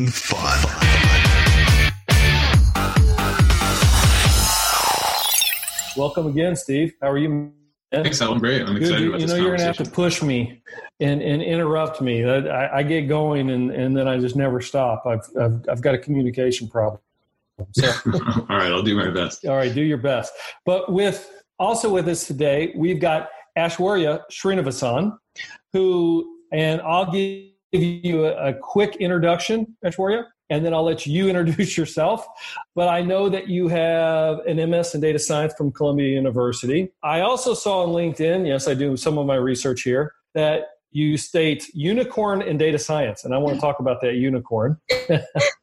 even fun. Welcome again, Steve. How are you? Thanks, I'm great. I'm excited Good. about You this know, you're going to have to push me and, and interrupt me. I, I get going and, and then I just never stop. I've, I've, I've got a communication problem. So, All right, I'll do my best. all right, do your best. But with also with us today, we've got Aishwarya Srinivasan, who, and I'll give you a, a quick introduction, Aishwarya, and then I'll let you introduce yourself. But I know that you have an MS in data science from Columbia University. I also saw on LinkedIn, yes, I do some of my research here, that you state unicorn in data science, and I want to talk about that unicorn.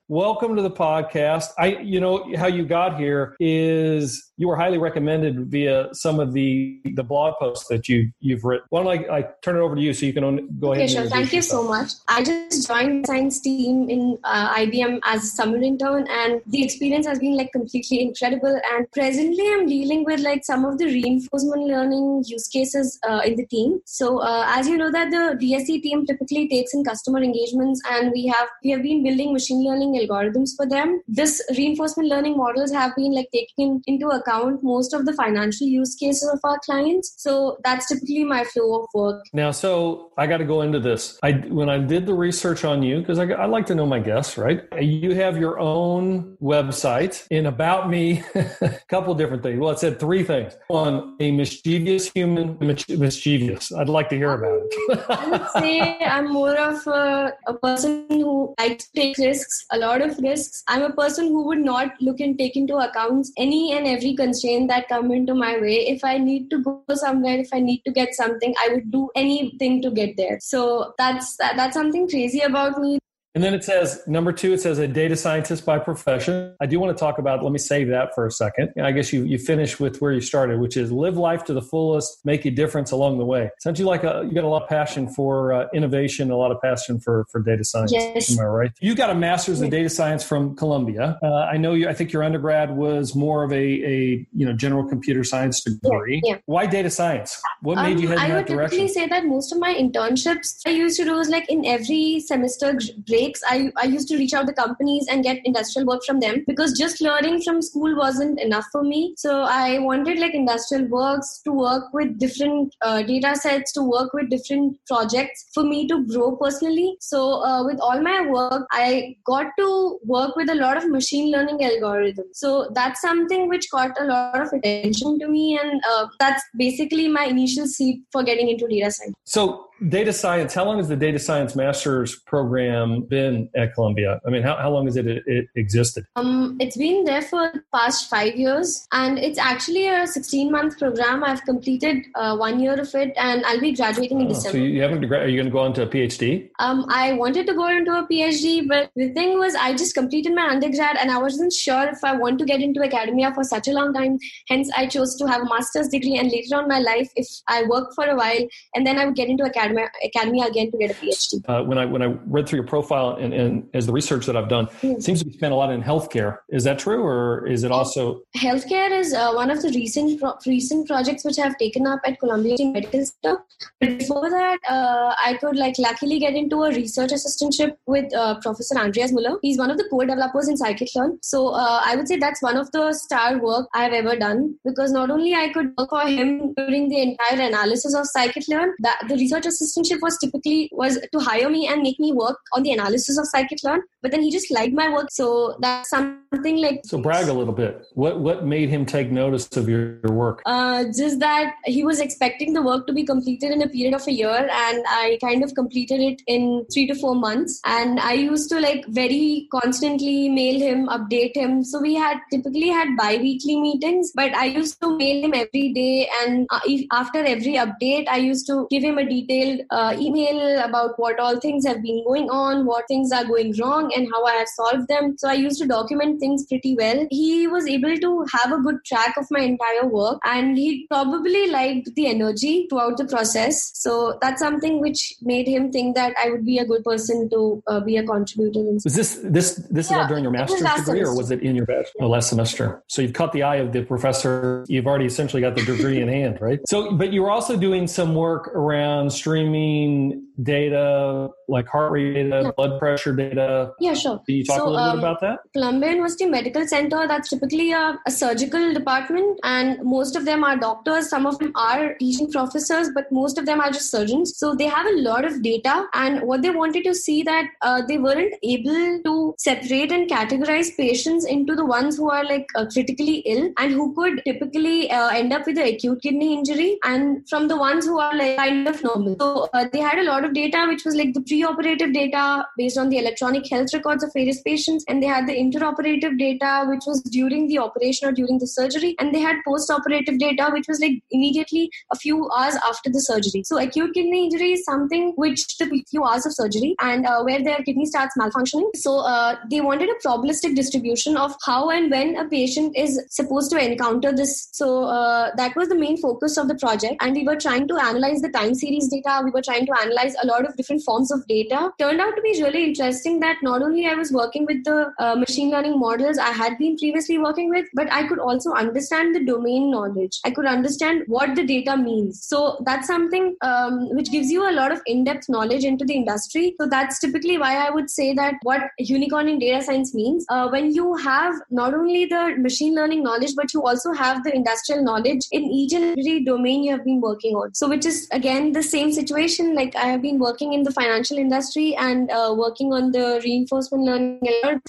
Welcome to the podcast. I, you know, how you got here is you were highly recommended via some of the the blog posts that you you've written. Why don't I, I turn it over to you so you can go ahead. Okay, and sure. Thank you yourself. so much. I just joined the science team in uh, IBM as a summer intern, and the experience has been like completely incredible. And presently, I'm dealing with like some of the reinforcement learning use cases uh, in the team. So, uh, as you know, that the DSE team typically takes in customer engagements, and we have we have been building machine learning algorithms for them. This reinforcement learning models have been like taking into account most of the financial use cases of our clients. So that's typically my flow of work. Now, so I got to go into this. I when I did the research on you because I, I like to know my guests, right? You have your own website in about me, a couple different things. Well, it said three things. One, a mischievous human, mischievous. I'd like to hear about it. I would say I'm more of a, a person who likes to take risks, a lot of risks. I'm a person who would not look and take into account any and every constraint that come into my way. If I need to go somewhere, if I need to get something, I would do anything to get there. So that's that, that's something crazy about me. And then it says number two, it says a data scientist by profession. I do want to talk about, let me save that for a second. I guess you, you finish with where you started, which is live life to the fullest, make a difference along the way. Sounds you like a, you got a lot of passion for uh, innovation, a lot of passion for, for data science. Yes. Am I right? You got a master's in data science from Columbia. Uh, I know you, I think your undergrad was more of a, a, you know, general computer science degree. Yeah, yeah. Why data science? What made Um, you head in I that would direction? typically say that most of my internships I used to do was like in every semester g- I, I used to reach out to companies and get industrial work from them because just learning from school wasn't enough for me. So I wanted like industrial works to work with different uh, data sets, to work with different projects for me to grow personally. So uh, with all my work, I got to work with a lot of machine learning algorithms. So that's something which caught a lot of attention to me, and uh, that's basically my initial seed for getting into data science. So, data science, how long has the data science master's program been at Columbia? I mean, how, how long has it, it existed? Um, it's been there for the past five years, and it's actually a 16 month program. I've completed uh, one year of it, and I'll be graduating in Oh, so December. you haven't, are you going to go on to a PhD? Um, I wanted to go into a PhD, but the thing was, I just completed my undergrad and I wasn't sure if I want to get into academia for such a long time. Hence, I chose to have a master's degree, and later on in my life, if I work for a while, and then I would get into academia, academia again to get a PhD. Uh, when I when I read through your profile and, and as the research that I've done, it seems to be spent a lot in healthcare. Is that true, or is it also? Healthcare is uh, one of the recent pro- recent projects which I have taken up at Columbia Medical Center. But before that, uh, I could like luckily get into a research assistantship with uh, Professor Andreas Muller. He's one of the core developers in Scikit-learn. So uh, I would say that's one of the star work I have ever done because not only I could work for him during the entire analysis of Scikit-learn, that the research assistantship was typically was to hire me and make me work on the analysis of Scikit-learn. But then he just liked my work, so that's something like So brag a little bit. What what made him take notice of your, your work? uh, just that he was expecting the work to be completed in a period of a year and i kind of completed it in three to four months and i used to like very constantly mail him update him so we had typically had bi-weekly meetings but i used to mail him every day and uh, after every update i used to give him a detailed uh, email about what all things have been going on what things are going wrong and how i have solved them so i used to document things pretty well he was able to have a good track of my entire work and he probably liked the energy throughout the process so that's something which made him think that i would be a good person to uh, be a contributor in Was this this this is all during your master's degree, or was it in your bachelor oh, last semester? So you've caught the eye of the professor. You've already essentially got the degree in hand, right? So, but you were also doing some work around streaming data, like heart rate data, Yeah. blood pressure data. Yeah, sure. Can you talk So, a little um, bit about that? Columbia University Medical Center, that's typically a, a surgical department, and most of them are doctors. Some of them are teaching professors, but most of them are just surgeons. So they have a lot of data, and what they wanted to see that uh, they weren't able to separate and categorize patients into the ones who are like uh, critically ill and who could typically uh, end up with an acute kidney injury, and from the ones who are like kind of normal. So uh, they had a lot of data, which was like the pre-operative data based on the electronic health records of various patients, and they had the intraoperative data, which was during the operation or during the surgery, and they had post-operative data, which was like immediately a few hours after the surgery. So acute kidney injury is something which the few hours of surgery and uh, where their kidney starts malfunctioning. So uh, they wanted a probabilistic distribution of how and when a patient is supposed to encounter this. So uh, that was the main focus of the project, and we were trying to analyze the time series data. We were trying to analyze a lot of different forms of data. Turned out to be really interesting that not only I was working with the uh, machine learning models I had been previously working with, but I could also understand the domain knowledge. I could understand what the data means. So that's something um, which gives you a lot of in-depth knowledge into the industry. So that's typically why I would say that what unicorn in data science means. Uh, when you have not only the machine learning knowledge, but you also have the industrial knowledge in each and every domain you have been working on. So which is again the same situation. Like I have been working in the financial industry and uh, working on the reinforcement learning,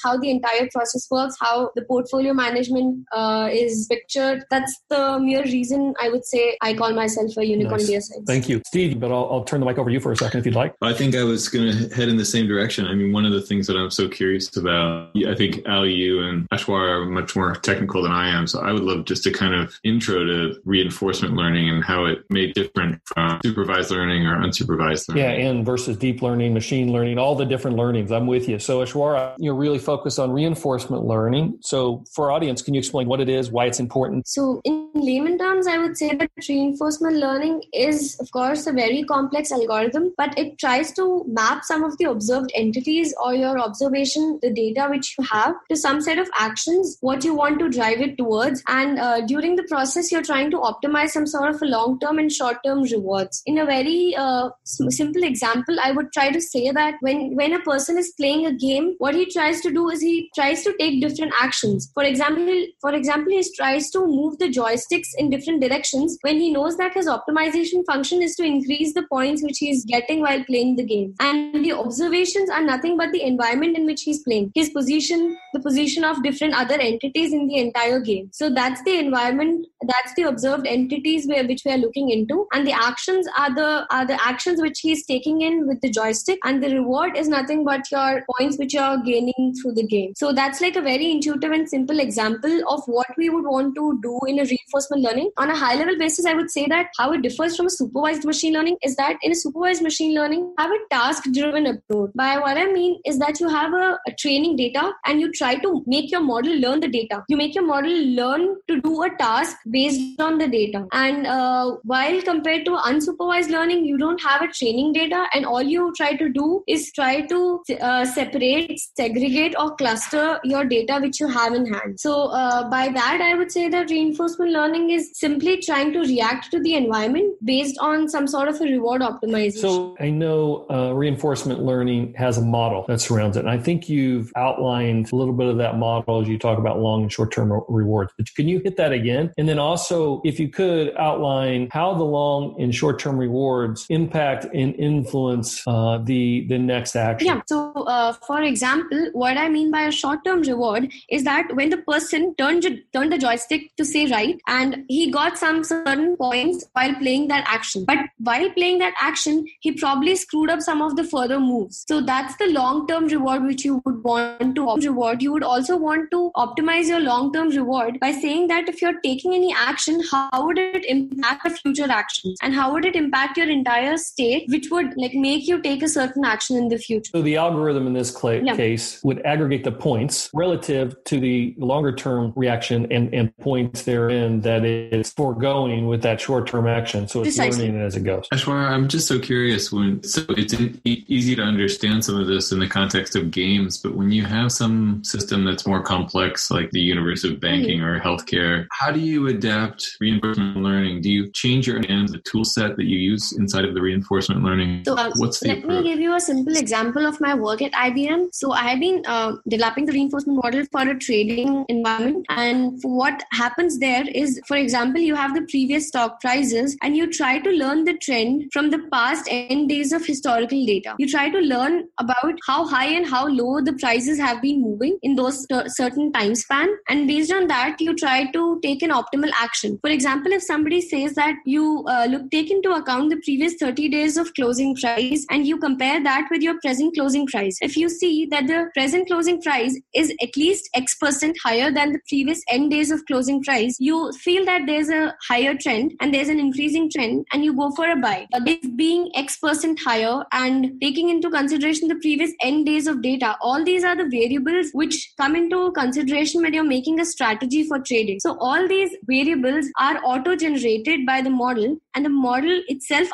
how the entire process works, how the portfolio management uh, is pictured. That's the mere reason I would say I call myself a unicorn Nice. data science. Thank you, Steve. But I'll, I'll turn the mic over to you for a second if you'd like. I think I was going to head in the same direction. I mean, one of the things that I'm so curious about, I think Ali, you and Ashwar are much more technical than I am. So I would love just a kind of intro to reinforcement learning and how it may different from supervised learning or unsupervised learning. Yeah, and versus deep learning, machine learning, all the different learnings. I'm with you. So Ashwara, you're really focused on reinforcement learning. So for our audience, can you explain what it is, why it's important? So, in layman terms, I would say that reinforcement learning is, of course, a very complex algorithm, but it tries to map some of the observed entities or your observation, the data which you have, to some set of actions, what you want to drive it towards. And uh, during the process, you're trying to optimize some sort of a long term and short term rewards. In a very uh, simple example, I would try to say that when, when a person is playing a game, what he tries to do is he tries to take different actions. For example, for example, he tries to move the joysticks in different directions when he knows that his optimization function is to increase the points which he is getting while playing the game. And the observations are nothing but the environment in which he's playing, his position, the position of different other entities in the entire game. So that's the environment, that's the observed entities where, which we are looking into, and the actions are the are the actions which he's taking in with the joystick, and the reward is nothing but your points which you're gaining through the game. So that's like a very intuitive and simple example of what we would want to do in a reinforcement learning. On a high level basis, I would say that how it differs from a supervised machine learning is that in a supervised machine learning, have a task driven approach. By what I mean is that you have a, a training data and you try to make your model learn the data. You make your model learn to do a task based on the data. And uh, while compared to unsupervised learning, you don't have a training data, and all you try to do is try to uh, separate, segregate, or cluster your data which you have in hand. So, uh, by that, I would say that reinforcement learning is simply trying to react to the environment based on some sort of a reward optimization. So I know uh, reinforcement learning has a model that surrounds it. And I think you've outlined a little bit of that model as you talk about long and short term rewards. But can you hit that again? And then also, if you could outline how the long and short term rewards impact and influence uh, the, the next action. Yeah. So, uh, for example, what I mean by a short-term reward is that when the person turned turned the joystick to say right, and he got some certain points while playing that action, but while playing that action, he probably screwed up some of the further moves. So that's the long-term reward which you would want to reward. You would also want to optimize your long-term reward by saying that if you're taking any action, how would it impact the future actions, and how would it impact your entire state, which would like make you take a certain action in the future. So the algorithm in this cla- Yeah. case would aggregate the points relative to the longer term reaction and, and points therein determined that it's foregoing with that short-term action. So it's Precisely. learning as it goes. Ashwar, I'm just so curious when so it's easy to understand some of this in the context of games, but when you have some system that's more complex, like the universe of banking mm-hmm. or healthcare, how do you adapt reinforcement learning? Do you change your and the tool set that you use inside of the reinforcement learning? So, uh, What's the let approach? me give you a simple example of my work at IBM. So I have been uh, developing the reinforcement model for a trading environment, and what happens there is, for example, you have the previous stock prices, and you try to learn the trend from the past n days of historical data. You try to learn about how high and how low the prices have been moving in those certain time span, and based on that, you try to take an optimal action. For example, if somebody says that you uh, look take into account the previous 30 days of closing price and you compare that with your present closing price, if you see that the present closing price is at least X percent higher than the previous N days of closing price, you feel that there's a higher trend and there's an increasing trend and you go for a buy. This being X percent higher and taking into consideration the previous N days of data, all these are the variables which come into consideration when you're making a strategy for trading. So all these variables are auto generated by the model and the model itself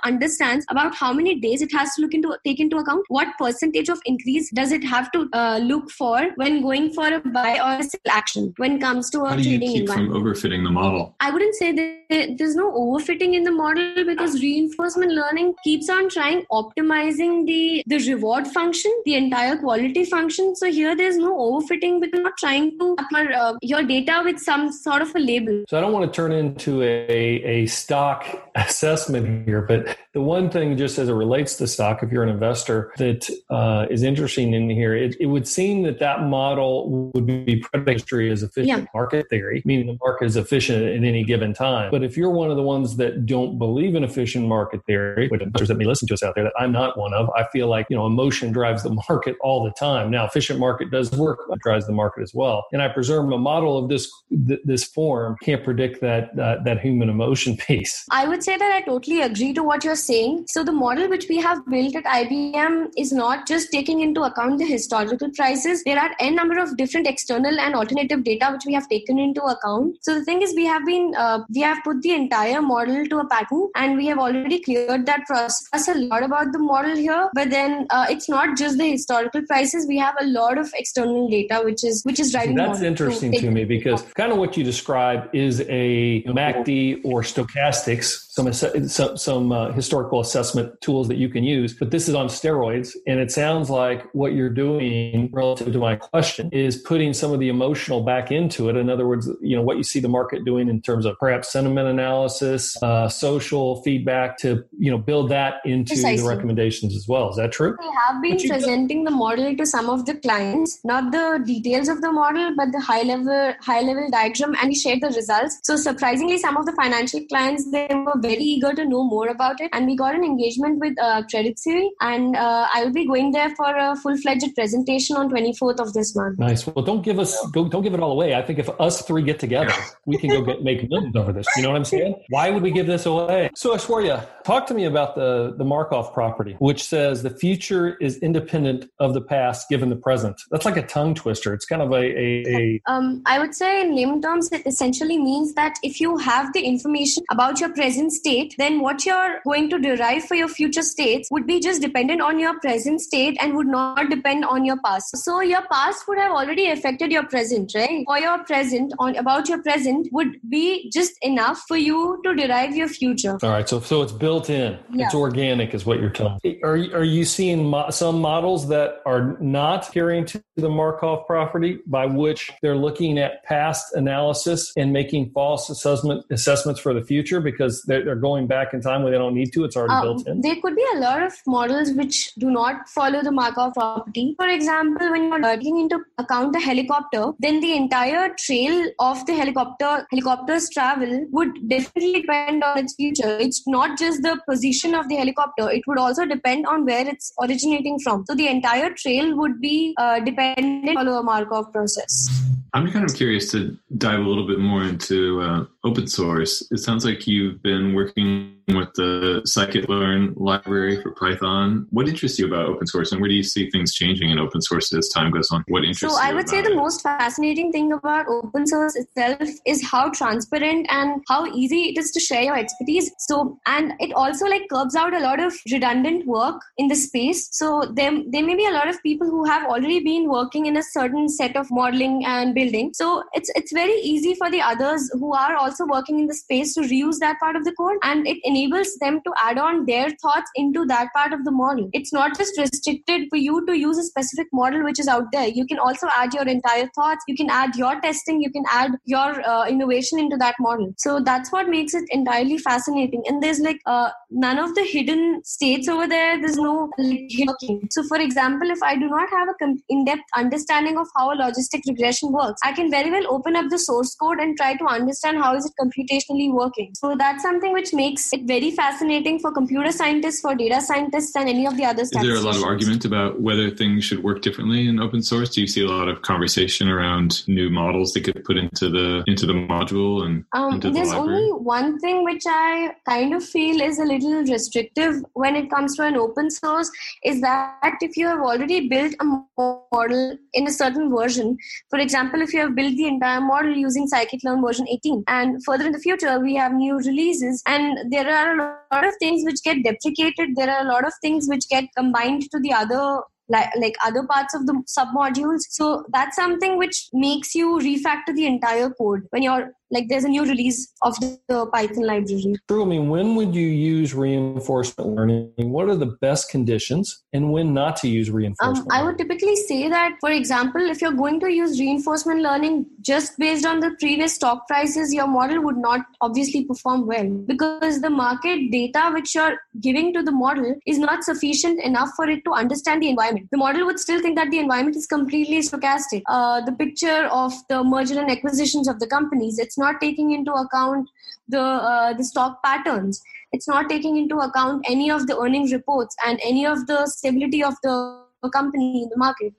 about how many days it has to look into take into account what percentage of increase does it have to uh, look for when going for a buy or a sell action when it comes to a how do you keep from overfitting the model? I wouldn't say that there's no overfitting in the model because reinforcement learning keeps on trying optimizing the the reward function the entire quality function. So here there's no overfitting because not trying to uh, your data with some sort of a label. So i don't want to turn into a, a stock assessment here, but the one thing, just as it relates to stock, if you're an investor, that uh, is interesting in here, it, it, would seem that that model would be predatory as efficient yeah. market theory, meaning the market is efficient at any given time. But if you're one of the ones that don't believe in efficient market theory, which investors that may listen to us out there, that I'm not one of, I feel like you know emotion drives the market all the time. Now, efficient market does work, it drives the market as well, and I presume a model of this this form can't predict that uh, that human emotion piece. I would say that I totally agree to what you're saying. So the model which we have built at IBM is not just taking into account the historical prices. There are n number of different external and alternative data which we have taken into account. So the thing is, we have been uh, we have put the entire model to a pattern, and we have already cleared that process a lot about the model here. But then uh, it's not just the historical prices. We have a lot of external data which is which is driving. That's interesting to, to me because kind of what you describe is a MACD or stochastics some some, some uh, historical assessment tools that you can use but this is on steroids and it sounds like what you're doing relative to my question is putting some of the emotional back into it. In other words you know what you see the market doing in terms of perhaps sentiment analysis uh, social feedback to you know build that into Precisely. the recommendations as well. Is that true? We have been presenting the model to some of the clients not the details of the model but the high level high level diagram and we shared the results. So surprisingly some of the financial clients they were very eager to know more about it. And we got an engagement with uh, Credit Suisse, and uh, I will be going there for a full fledged presentation on 24th of this month. Nice. Well, don't give us don't give it all away. I think if us three get together, we can go get make millions over this. You know what I'm saying? Why would we give this away? So Aishwarya, talk to me about the the Markov property, which says the future is independent of the past given the present. That's like a tongue twister. It's kind of a, a, a um, I would say in layman terms, it essentially means that if you have the information about your present state, then what you're going to derive for your future states would be just dependent on your present state and would not depend on your past. So your past would have already affected your present, right? Or your present on about your present would be just enough for you to derive your future. All right, so so it's built in. Yeah. It's organic, is what you're telling. Are are you seeing mo- some models that are not adhering to the Markov property, by which they're looking at past analysis and making false assessment assessments for the future because they're, they're going back in time when they don't need to. It's already um, built in. There could be a lot of models which do not follow the Markov property. For example, when you're taking into account a helicopter, then the entire trail of the helicopter helicopter's travel would definitely depend on its future. It's not just the position of the helicopter; it would also depend on where it's originating from. So the entire trail would be uh, dependent on a Markov process. I'm kind of curious to dive a little bit more into uh, open source. It sounds like you've been working with the scikit-learn library for Python. What interests you about open source, and where do you see things changing in open source as time goes on? What interests so you? I would say the it? most fascinating thing about open source itself is how transparent and how easy it is to share your expertise. So and it also like curbs out a lot of redundant work in the space. So there there may be a lot of people who have already been working in a certain set of modeling and building. So it's it's very easy for the others who are also working in the space to reuse that part of the code and it enables them to add on their thoughts into that part of the model. It's not just restricted for you to use a specific model which is out there. You can also add your entire thoughts. You can add your testing. You can add your uh, innovation into that model. So that's what makes it entirely fascinating. And there's like uh, none of the hidden states over there. There's no like. So for example, if I do not have a in-depth understanding of how a logistic regression works, I can very well open up the source code and try to understand how is it computationally working. So that's something which makes it very fascinating for computer scientists, for data scientists, and any of the other. Is there a lot of argument about whether things should work differently in open source? Do you see a lot of conversation around new models that get put into the into the module and um, into there's the only one thing which I kind of feel is a little restrictive when it comes to an open source is that if you have already built a model in a certain version, for example, if you have built the entire model using scikit-learn version 18, and further in the future we have new releases, and there are a lot of things which get deprecated, there are a lot of things which get combined to the other like, like other parts of the submodules. So that's something which makes you refactor the entire code when you're like there's a new release of the Python library. True. I mean, when would you use reinforcement learning? What are the best conditions and when not to use reinforcement? Um, I would typically say that, for example, if you're going to use reinforcement learning just based on the previous stock prices, your model would not obviously perform well because the market data which you're giving to the model is not sufficient enough for it to understand the environment. The model would still think that the environment is completely stochastic. Uh, the picture of the merger and acquisitions of the companies, it's not taking into account the uh, the stock patterns. It's not taking into account any of the earnings reports and any of the stability of the company in the market.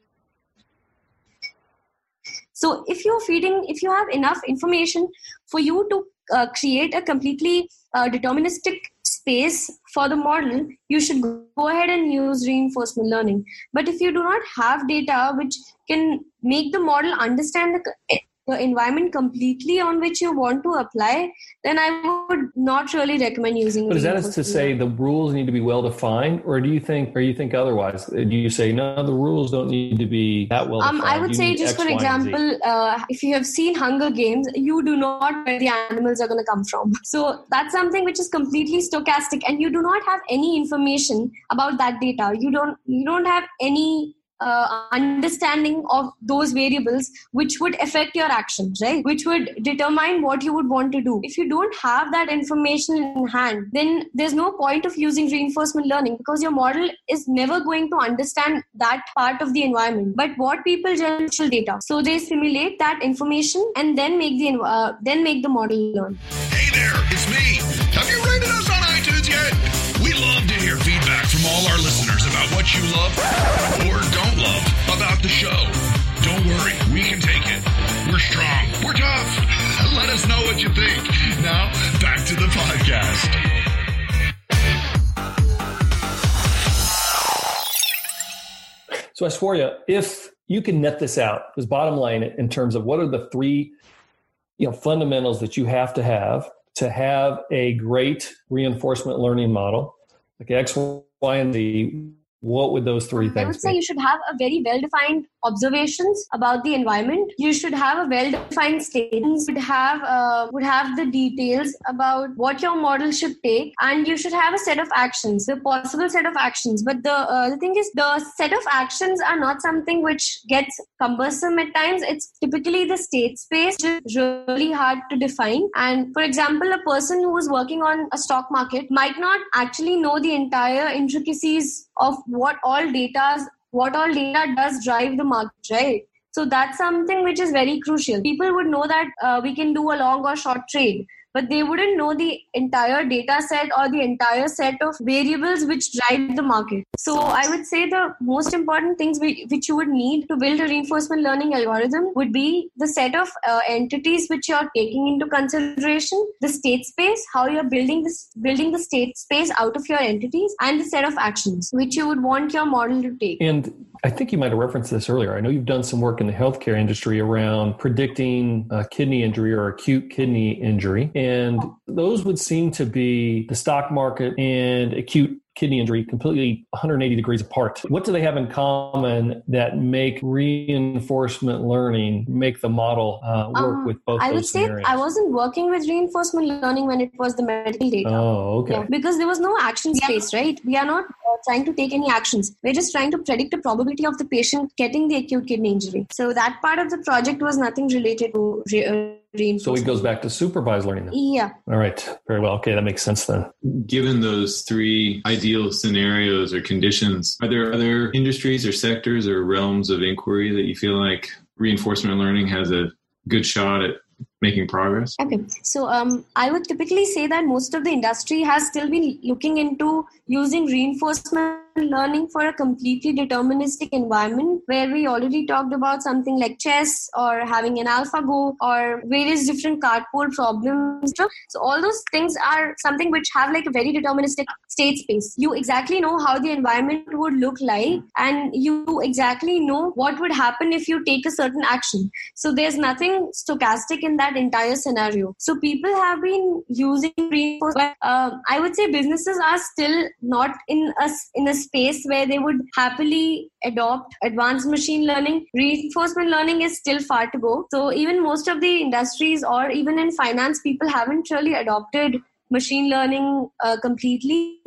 So if you're feeding if you have enough information for you to uh, create a completely uh, deterministic space for the model you should go ahead and use reinforcement learning. But if you do not have data which can make the model understand the the environment completely on which you want to apply, then I would not really recommend using. But is that to say the rules need to be well defined, or do you think, or you think otherwise? Do you say no, the rules don't need to be that well? Um, I would say, just X, for example, uh, if you have seen Hunger Games, you do not where the animals are going to come from. So that's something which is completely stochastic, and you do not have any information about that data. You don't, you don't have any uh, understanding of those variables which would affect your actions right? Which would determine what you would want to do. If you don't have that information in hand then there's no point of using reinforcement learning because your model is never going to understand that part of the environment. But what people generate data. So they simulate that information and then make the uh, then make the model learn. Hey there it's me have you our listeners about what you love or don't love about the show. Don't worry, we can take it. We're strong. We're tough. Let us know what you think. Now, back to the podcast. So, I swore you, if you can net this out, because bottom line, in terms of what are the three you know, fundamentals that you have to have to have a great reinforcement learning model, like X, Y, and Z, what would those three things I would be? say you should have a very well defined observations about the environment. You should have a well-defined statements. Would have uh, would have the details about what your model should take, and you should have a set of actions, the possible set of actions. But the uh, the thing is, the set of actions are not something which gets cumbersome at times. It's typically the state space, which is really hard to define. And for example, a person who is working on a stock market might not actually know the entire intricacies of what all data what all data does drive the market, right? So that's something which is very crucial. People would know that uh, we can do a long or short trade, but they wouldn't know the entire data set or the entire set of variables which drive the market. So I would say the most important things which you would need to build a reinforcement learning algorithm would be the set of uh, entities which you're taking into consideration, the state space, how you're building this building the state space out of your entities, and the set of actions which you would want your model to take. And I think you might have referenced this earlier. I know you've done some work in the healthcare industry around predicting kidney injury or acute kidney injury. And those would seem to be the stock market and acute kidney injury completely 180 degrees apart. What do they have in common that make reinforcement learning make the model uh, work um, with both? I would say I wasn't working with reinforcement learning when it was the medical data. Oh, okay. Yeah, because there was no action space, yeah. right? We are not uh, trying to take any actions. We're just trying to predict the probability of the patient getting the acute kidney injury. So that part of the project was nothing related to. Uh, so it goes back to supervised learning. Then. Yeah. All right. Very well. Okay, that makes sense then. Given those three ideal scenarios or conditions, are there other industries or sectors or realms of inquiry that you feel like reinforcement learning has a good shot at making progress? Okay, so um, I would typically say that most of the industry has still been looking into using reinforcement learning for a completely deterministic environment where we already talked about something like chess or having an AlphaGo or various different CartPole problems. So all those things are something which have like a very deterministic state space. You exactly know how the environment would look like and you exactly know what would happen if you take a certain action. So there's nothing stochastic in that entire scenario. So people have been using reinforcement. Uh, I would say businesses are still not in a, in a space where they would happily adopt advanced machine learning. Reinforcement learning is still far to go. So even most of the industries or even in finance, people haven't really adopted machine learning uh, completely.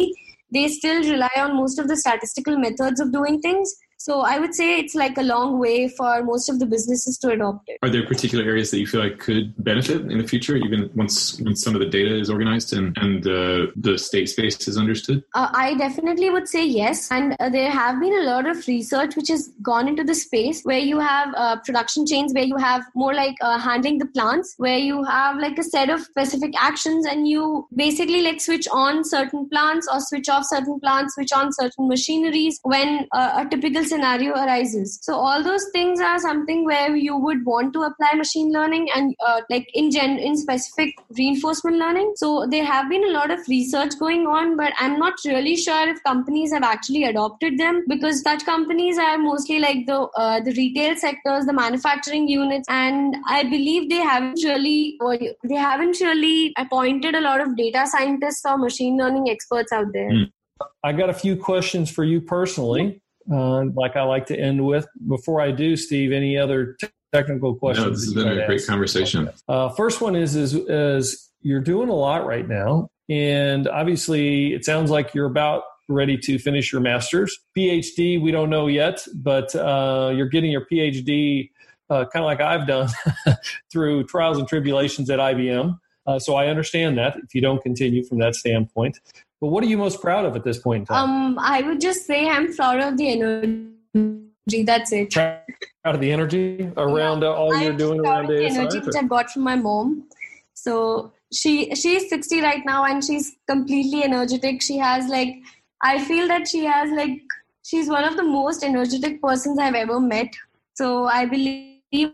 They still rely on most of the statistical methods of doing things. So I would say it's like a long way for most of the businesses to adopt it. Are there particular areas that you feel like could benefit in the future, even once once some of the data is organized and and the the state space is understood? Uh, I definitely would say yes, and uh, there have been a lot of research which has gone into the space where you have uh, production chains where you have more like uh, handling the plants, where you have like a set of specific actions, and you basically like switch on certain plants or switch off certain plants, switch on certain machineries when uh, a typical scenario arises. So all those things are something where you would want to apply machine learning and uh, like in gen in specific reinforcement learning. So there have been a lot of research going on, but I'm not really sure if companies have actually adopted them because such companies are mostly like the uh, the retail sectors, the manufacturing units, and I believe they haven't really they haven't really appointed a lot of data scientists or machine learning experts out there. Mm. I got a few questions for you personally uh, like I like to end with. Before I do, Steve, any other t- technical questions? No, this has been a great conversation. Uh, first one is, is is you're doing a lot right now, and obviously it sounds like you're about ready to finish your master's, PhD. We don't know yet, but uh, you're getting your PhD. Uh, kind of like I've done through trials and tribulations at IBM. Uh, so I understand that if you don't continue from that standpoint. But what are you most proud of at this point in time? Um, I would just say I'm proud of the energy. That's it. Proud of the energy around yeah, all I'm you're doing proud around the energy which I got from my mom. So she she's 60 right now and she's completely energetic. She has like I feel that she has like she's one of the most energetic persons I've ever met. So I believe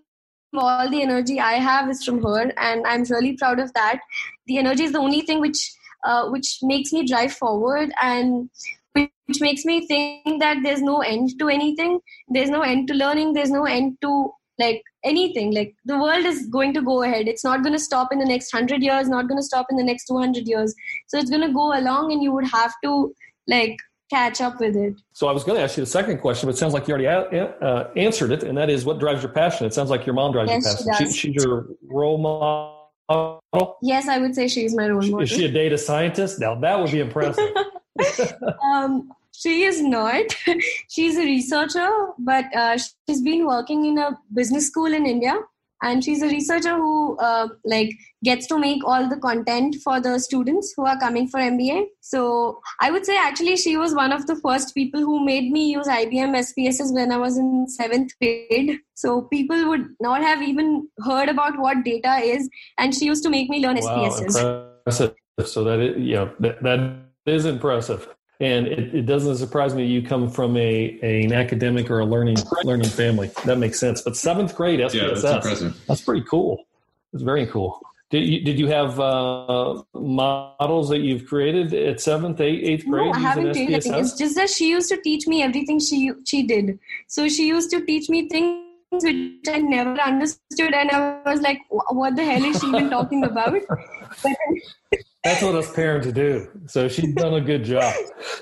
all the energy I have is from her, and I'm really proud of that. The energy is the only thing which uh, which makes me drive forward and which makes me think that there's no end to anything. There's no end to learning. There's no end to like anything. Like the world is going to go ahead. It's not going to stop in the next 100 years not going to stop in the next 200 years. So it's going to go along and you would have to like catch up with it. So i was going to ask you the second question but it sounds like you already a- uh, answered it and that is what drives your passion? It sounds like your mom drives yes, your passion. She she, she's your role model model? Yes, I would say she's my role model. Is she a data scientist? Now that would be impressive. um, she is not. she's a researcher, but uh, she's been working in a business school in India. And she's a researcher who uh, like gets to make all the content for the students who are coming for mba so i would say actually she was one of the first people who made me use ibm spss when i was in seventh grade. So people would not have even heard about what data is and she used to make me learn wow, spss impressive. so that yeah that, that is impressive and it, it, doesn't surprise me you come from a, a, an academic or a learning learning family. That makes sense. But seventh grade SPSS, yeah, that's, impressive. that's pretty cool. It's very cool. Did you, did you have uh, models that you've created at seventh, eighth, eighth grade? No, I haven't created anything. It's just that she used to teach me everything she she did. So she used to teach me things which I never understood, and I was like, "What the hell is she even talking about?" But that's what us parents do. So she's done a good job.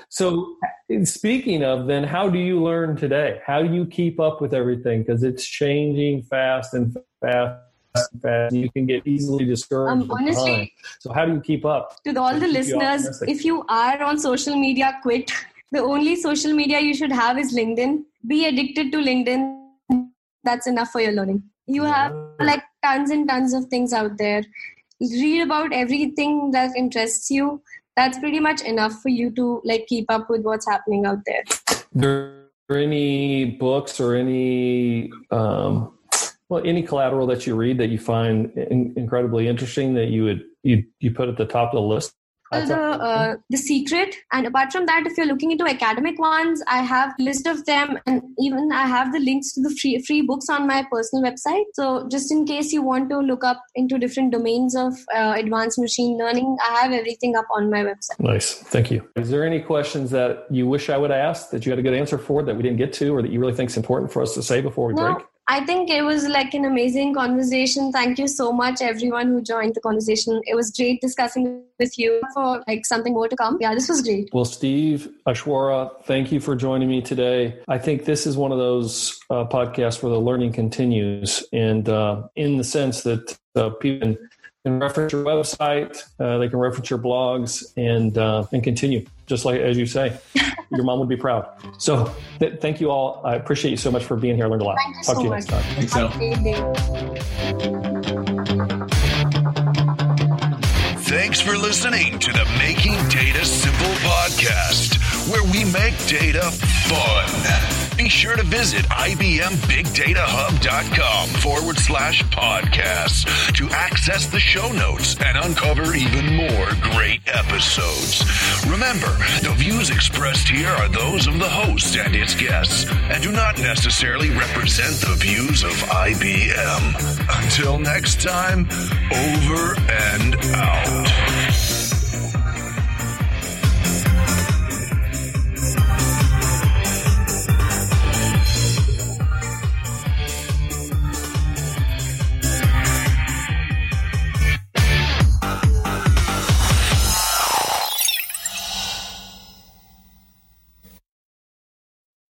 So speaking of then, how do you learn today? How do you keep up with everything? Because it's changing fast and fast. and Fast. You can get easily discouraged. Um, honestly, so how do you keep up? To all the listeners, if you are on social media, quit. The only social media you should have is LinkedIn. Be addicted to LinkedIn. That's enough for your learning. You have like tons and tons of things out there read about everything that interests you that's pretty much enough for you to like keep up with what's happening out there. There any books or any um, well any collateral that you read that you find in- incredibly interesting that you would you you put at the top of the list the uh, the secret. And apart from that if you're looking into academic ones i have list of them and even i have the links to the free free books on my personal website. So just in case you want to look up into different domains of uh, advanced machine learning i have everything up on my website. Nice. Thank you. Is there any questions that you wish i would ask that you had a good answer for that we didn't get to or that you really think is important for us to say before we no, break I think it was like an amazing conversation. Thank you so much, everyone who joined the conversation. It was great discussing with you for like something more to come. Yeah, this was great. Well, Steve, Ashwara, thank you for joining me today. I think this is one of those uh, podcasts where the learning continues, and uh, in the sense that uh, people can reference your website, uh, they can reference your blogs, and uh, and continue just like as you say. your mom would be proud. So th- thank you all. I appreciate you so much for being here. I learned a lot. Thank you Talk so to you much. next time. Thanks, Thanks for listening to the Making Data Simple podcast, where we make data fun. Be sure to visit IBMBigDataHub.com forward slash podcasts to access the show notes and uncover even more great episodes. Remember, the views expressed here are those of the host and its guests and do not necessarily represent the views of IBM. Until next time, over and